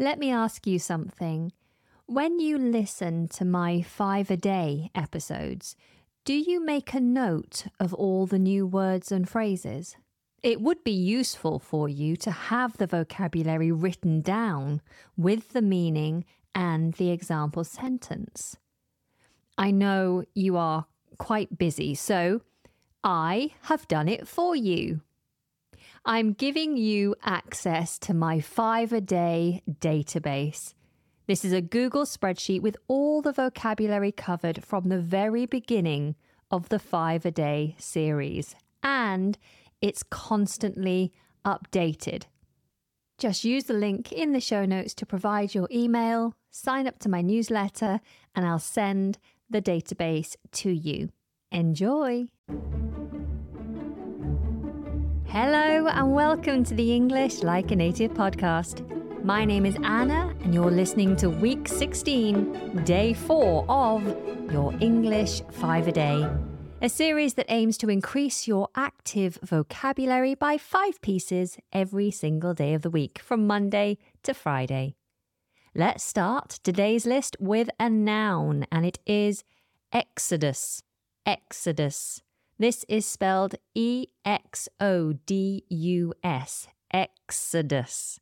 Let me ask you something. When you listen to my five a day episodes, do you make a note of all the new words and phrases? It would be useful for you to have the vocabulary written down with the meaning and the example sentence. I know you are quite busy, so I have done it for you. I'm giving you access to my five a day database. This is a Google spreadsheet with all the vocabulary covered from the very beginning of the five a day series, and it's constantly updated. Just use the link in the show notes to provide your email, sign up to my newsletter, and I'll send the database to you. Enjoy! Hello, and welcome to the English Like a Native podcast. My name is Anna, and you're listening to week 16, day 4 of Your English 5 a Day, a series that aims to increase your active vocabulary by five pieces every single day of the week, from Monday to Friday. Let's start today's list with a noun, and it is Exodus. Exodus. This is spelled E X O D U S. Exodus.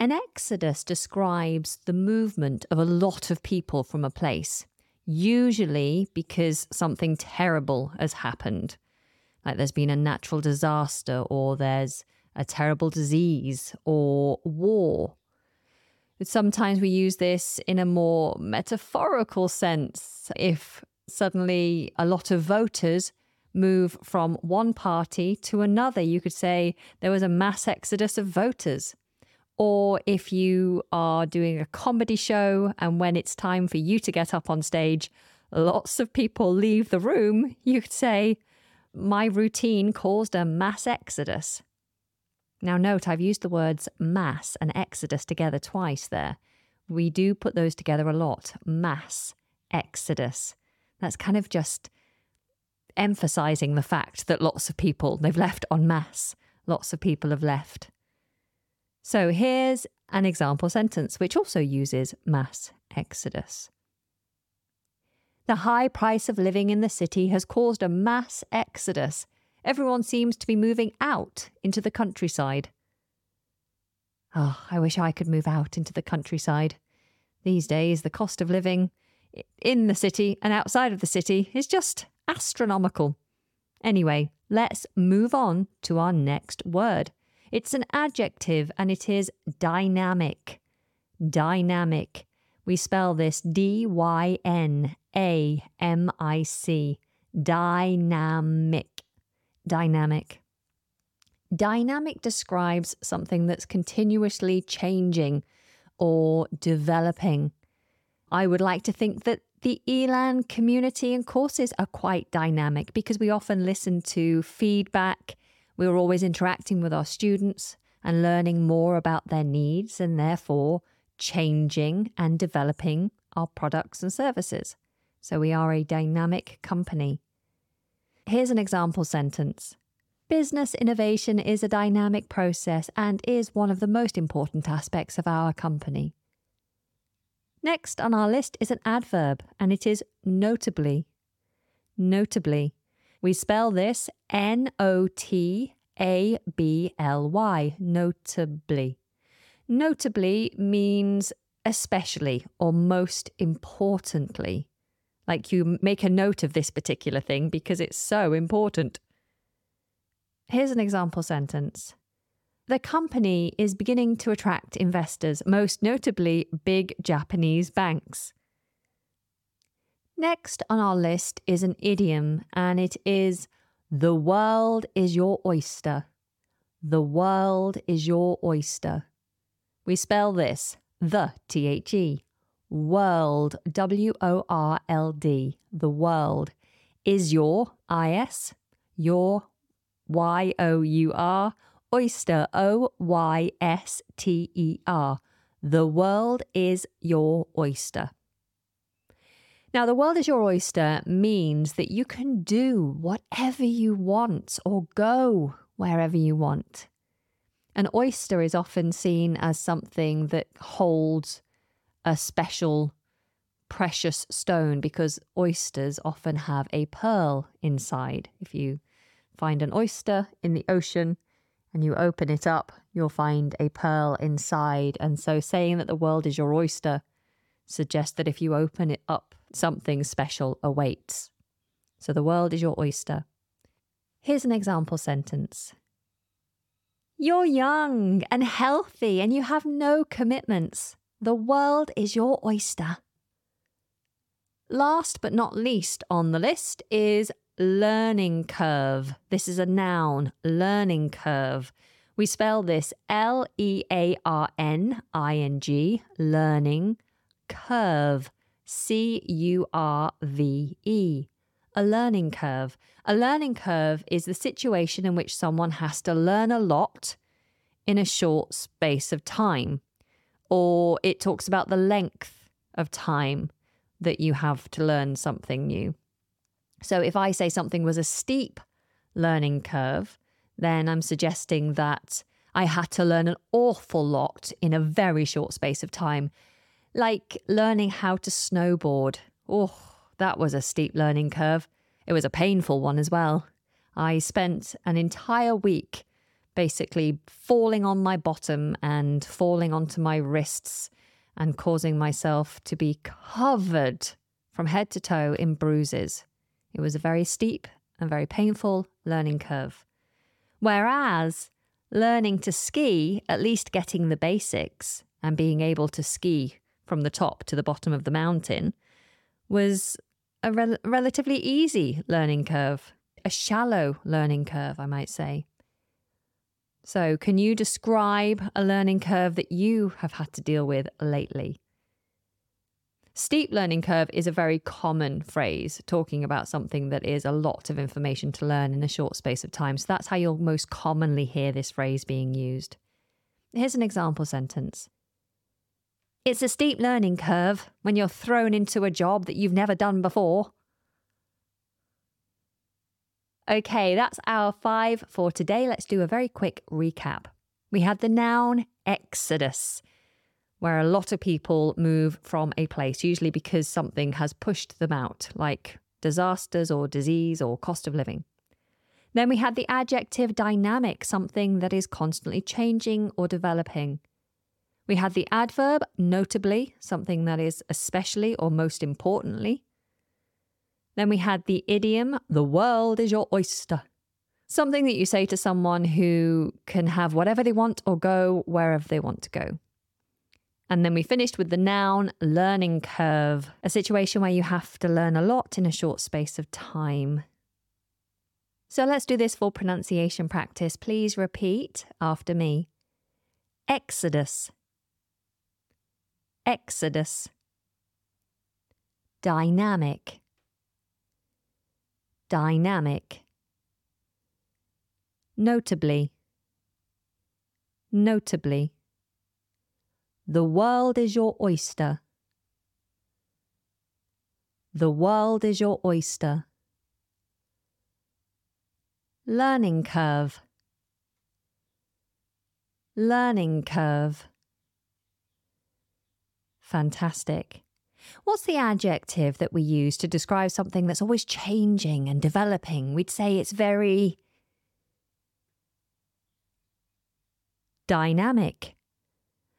An exodus describes the movement of a lot of people from a place, usually because something terrible has happened. Like there's been a natural disaster, or there's a terrible disease, or war, Sometimes we use this in a more metaphorical sense. If suddenly a lot of voters move from one party to another, you could say there was a mass exodus of voters. Or if you are doing a comedy show and when it's time for you to get up on stage, lots of people leave the room, you could say, My routine caused a mass exodus. Now, note I've used the words mass and exodus together twice there. We do put those together a lot mass, exodus. That's kind of just emphasizing the fact that lots of people, they've left en masse. Lots of people have left. So here's an example sentence which also uses mass exodus. The high price of living in the city has caused a mass exodus Everyone seems to be moving out into the countryside. Oh, I wish I could move out into the countryside. These days, the cost of living in the city and outside of the city is just astronomical. Anyway, let's move on to our next word. It's an adjective and it is dynamic. Dynamic. We spell this D Y N A M I C. Dynamic dynamic. Dynamic describes something that's continuously changing or developing. I would like to think that the ELAN community and courses are quite dynamic because we often listen to feedback. We're always interacting with our students and learning more about their needs and therefore changing and developing our products and services. So we are a dynamic company. Here's an example sentence Business innovation is a dynamic process and is one of the most important aspects of our company. Next on our list is an adverb, and it is notably. Notably. We spell this N O T A B L Y, notably. Notably means especially or most importantly. Like you make a note of this particular thing because it's so important. Here's an example sentence. The company is beginning to attract investors, most notably big Japanese banks. Next on our list is an idiom, and it is The world is your oyster. The world is your oyster. We spell this the T H E world, W O R L D, the world, is your, I S, your, Y O U R, oyster, O Y S T E R. The world is your oyster. Now, the world is your oyster means that you can do whatever you want or go wherever you want. An oyster is often seen as something that holds a special precious stone because oysters often have a pearl inside. If you find an oyster in the ocean and you open it up, you'll find a pearl inside. And so saying that the world is your oyster suggests that if you open it up, something special awaits. So the world is your oyster. Here's an example sentence You're young and healthy and you have no commitments. The world is your oyster. Last but not least on the list is learning curve. This is a noun, learning curve. We spell this L E A R N I N G, learning curve, C U R V E. A learning curve. A learning curve is the situation in which someone has to learn a lot in a short space of time, or it talks about the length of time that you have to learn something new. So if I say something was a steep learning curve, then I'm suggesting that I had to learn an awful lot in a very short space of time, like learning how to snowboard. Oh, that was a steep learning curve. It was a painful one as well. I spent an entire week basically falling on my bottom and falling onto my wrists and causing myself to be covered from head to toe in bruises. It was a very steep and very painful learning curve. Whereas learning to ski, at least getting the basics and being able to ski from the top to the bottom of the mountain, was a rel- relatively easy learning curve, a shallow learning curve, I might say. So, can you describe a learning curve that you have had to deal with lately? Steep learning curve is a very common phrase talking about something that is a lot of information to learn in a short space of time. So that's how you'll most commonly hear this phrase being used. Here's an example sentence It's a steep learning curve when you're thrown into a job that you've never done before. Okay, that's our five for today. Let's do a very quick recap. We had the noun exodus, where a lot of people move from a place, usually because something has pushed them out, like disasters or disease or cost of living. Then we had the adjective dynamic, something that is constantly changing or developing. We had the adverb notably, something that is especially or most importantly. Then we had the idiom, the world is your oyster. Something that you say to someone who can have whatever they want or go wherever they want to go. And then we finished with the noun learning curve, a situation where you have to learn a lot in a short space of time. So let's do this for pronunciation practice. Please repeat after me Exodus, Exodus, dynamic dynamic. Notably, notably. The world is your oyster. The world is your oyster. Learning curve. Learning curve. Fantastic. What's the adjective that we use to describe something that's always changing and developing? We'd say it's very dynamic.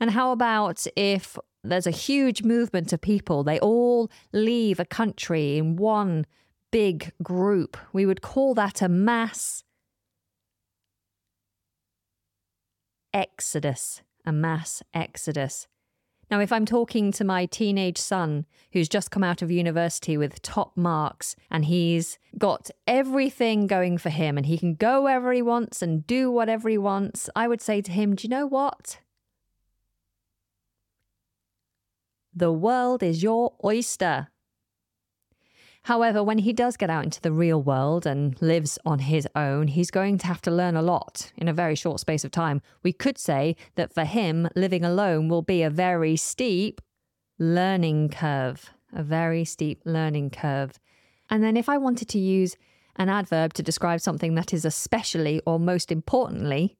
And how about if there's a huge movement of people, they all leave a country in one big group? We would call that a mass exodus, a mass exodus. Now, if I'm talking to my teenage son who's just come out of university with top marks and he's got everything going for him and he can go wherever he wants and do whatever he wants, I would say to him, Do you know what? The world is your oyster. However, when he does get out into the real world and lives on his own, he's going to have to learn a lot in a very short space of time. We could say that for him, living alone will be a very steep learning curve, a very steep learning curve. And then if I wanted to use an adverb to describe something that is especially or most importantly,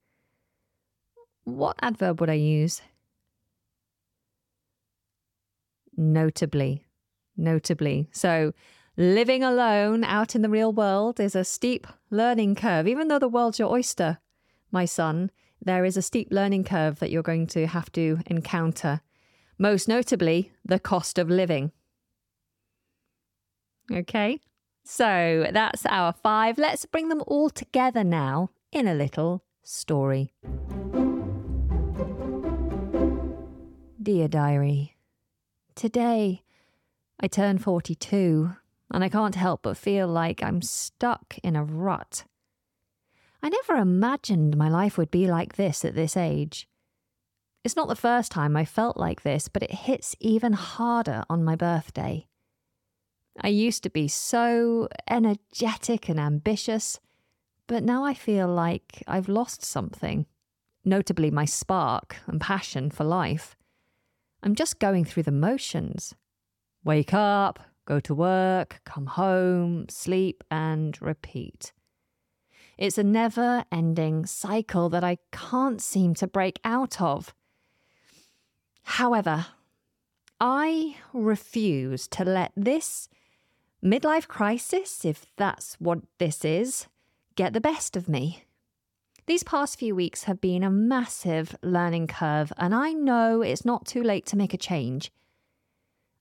what adverb would I use? Notably. Notably. So, living alone out in the real world is a steep learning curve. Even though the world's your oyster, my son, there is a steep learning curve that you're going to have to encounter. Most notably, the cost of living. Okay, so that's our five. Let's bring them all together now in a little story. Dear Diary, Today, I turn 42, and I can't help but feel like I'm stuck in a rut. I never imagined my life would be like this at this age. It's not the first time I felt like this, but it hits even harder on my birthday. I used to be so energetic and ambitious, but now I feel like I've lost something, notably my spark and passion for life. I'm just going through the motions. Wake up, go to work, come home, sleep, and repeat. It's a never ending cycle that I can't seem to break out of. However, I refuse to let this midlife crisis, if that's what this is, get the best of me. These past few weeks have been a massive learning curve, and I know it's not too late to make a change.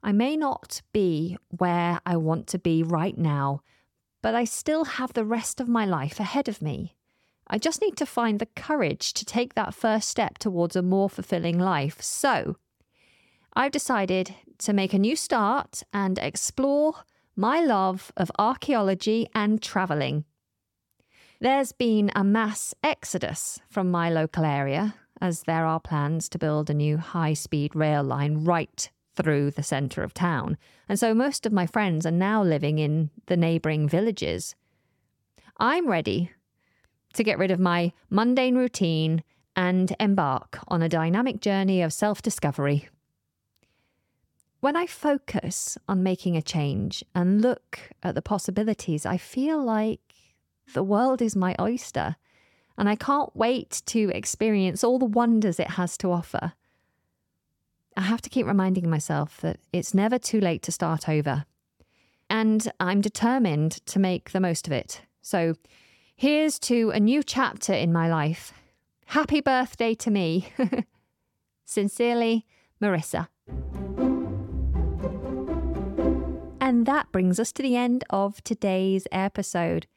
I may not be where I want to be right now, but I still have the rest of my life ahead of me. I just need to find the courage to take that first step towards a more fulfilling life. So, I've decided to make a new start and explore my love of archaeology and travelling. There's been a mass exodus from my local area, as there are plans to build a new high speed rail line right through the centre of town, and so most of my friends are now living in the neighbouring villages. I'm ready to get rid of my mundane routine and embark on a dynamic journey of self discovery. When I focus on making a change and look at the possibilities, I feel like the world is my oyster, and I can't wait to experience all the wonders it has to offer. I have to keep reminding myself that it's never too late to start over. And I'm determined to make the most of it. So here's to a new chapter in my life. Happy birthday to me. Sincerely, Marissa. And that brings us to the end of today's episode.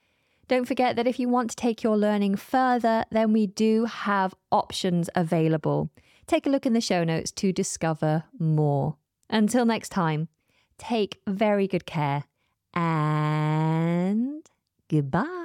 Don't forget that if you want to take your learning further, then we do have options available. Take a look in the show notes to discover more. Until next time, take very good care and goodbye.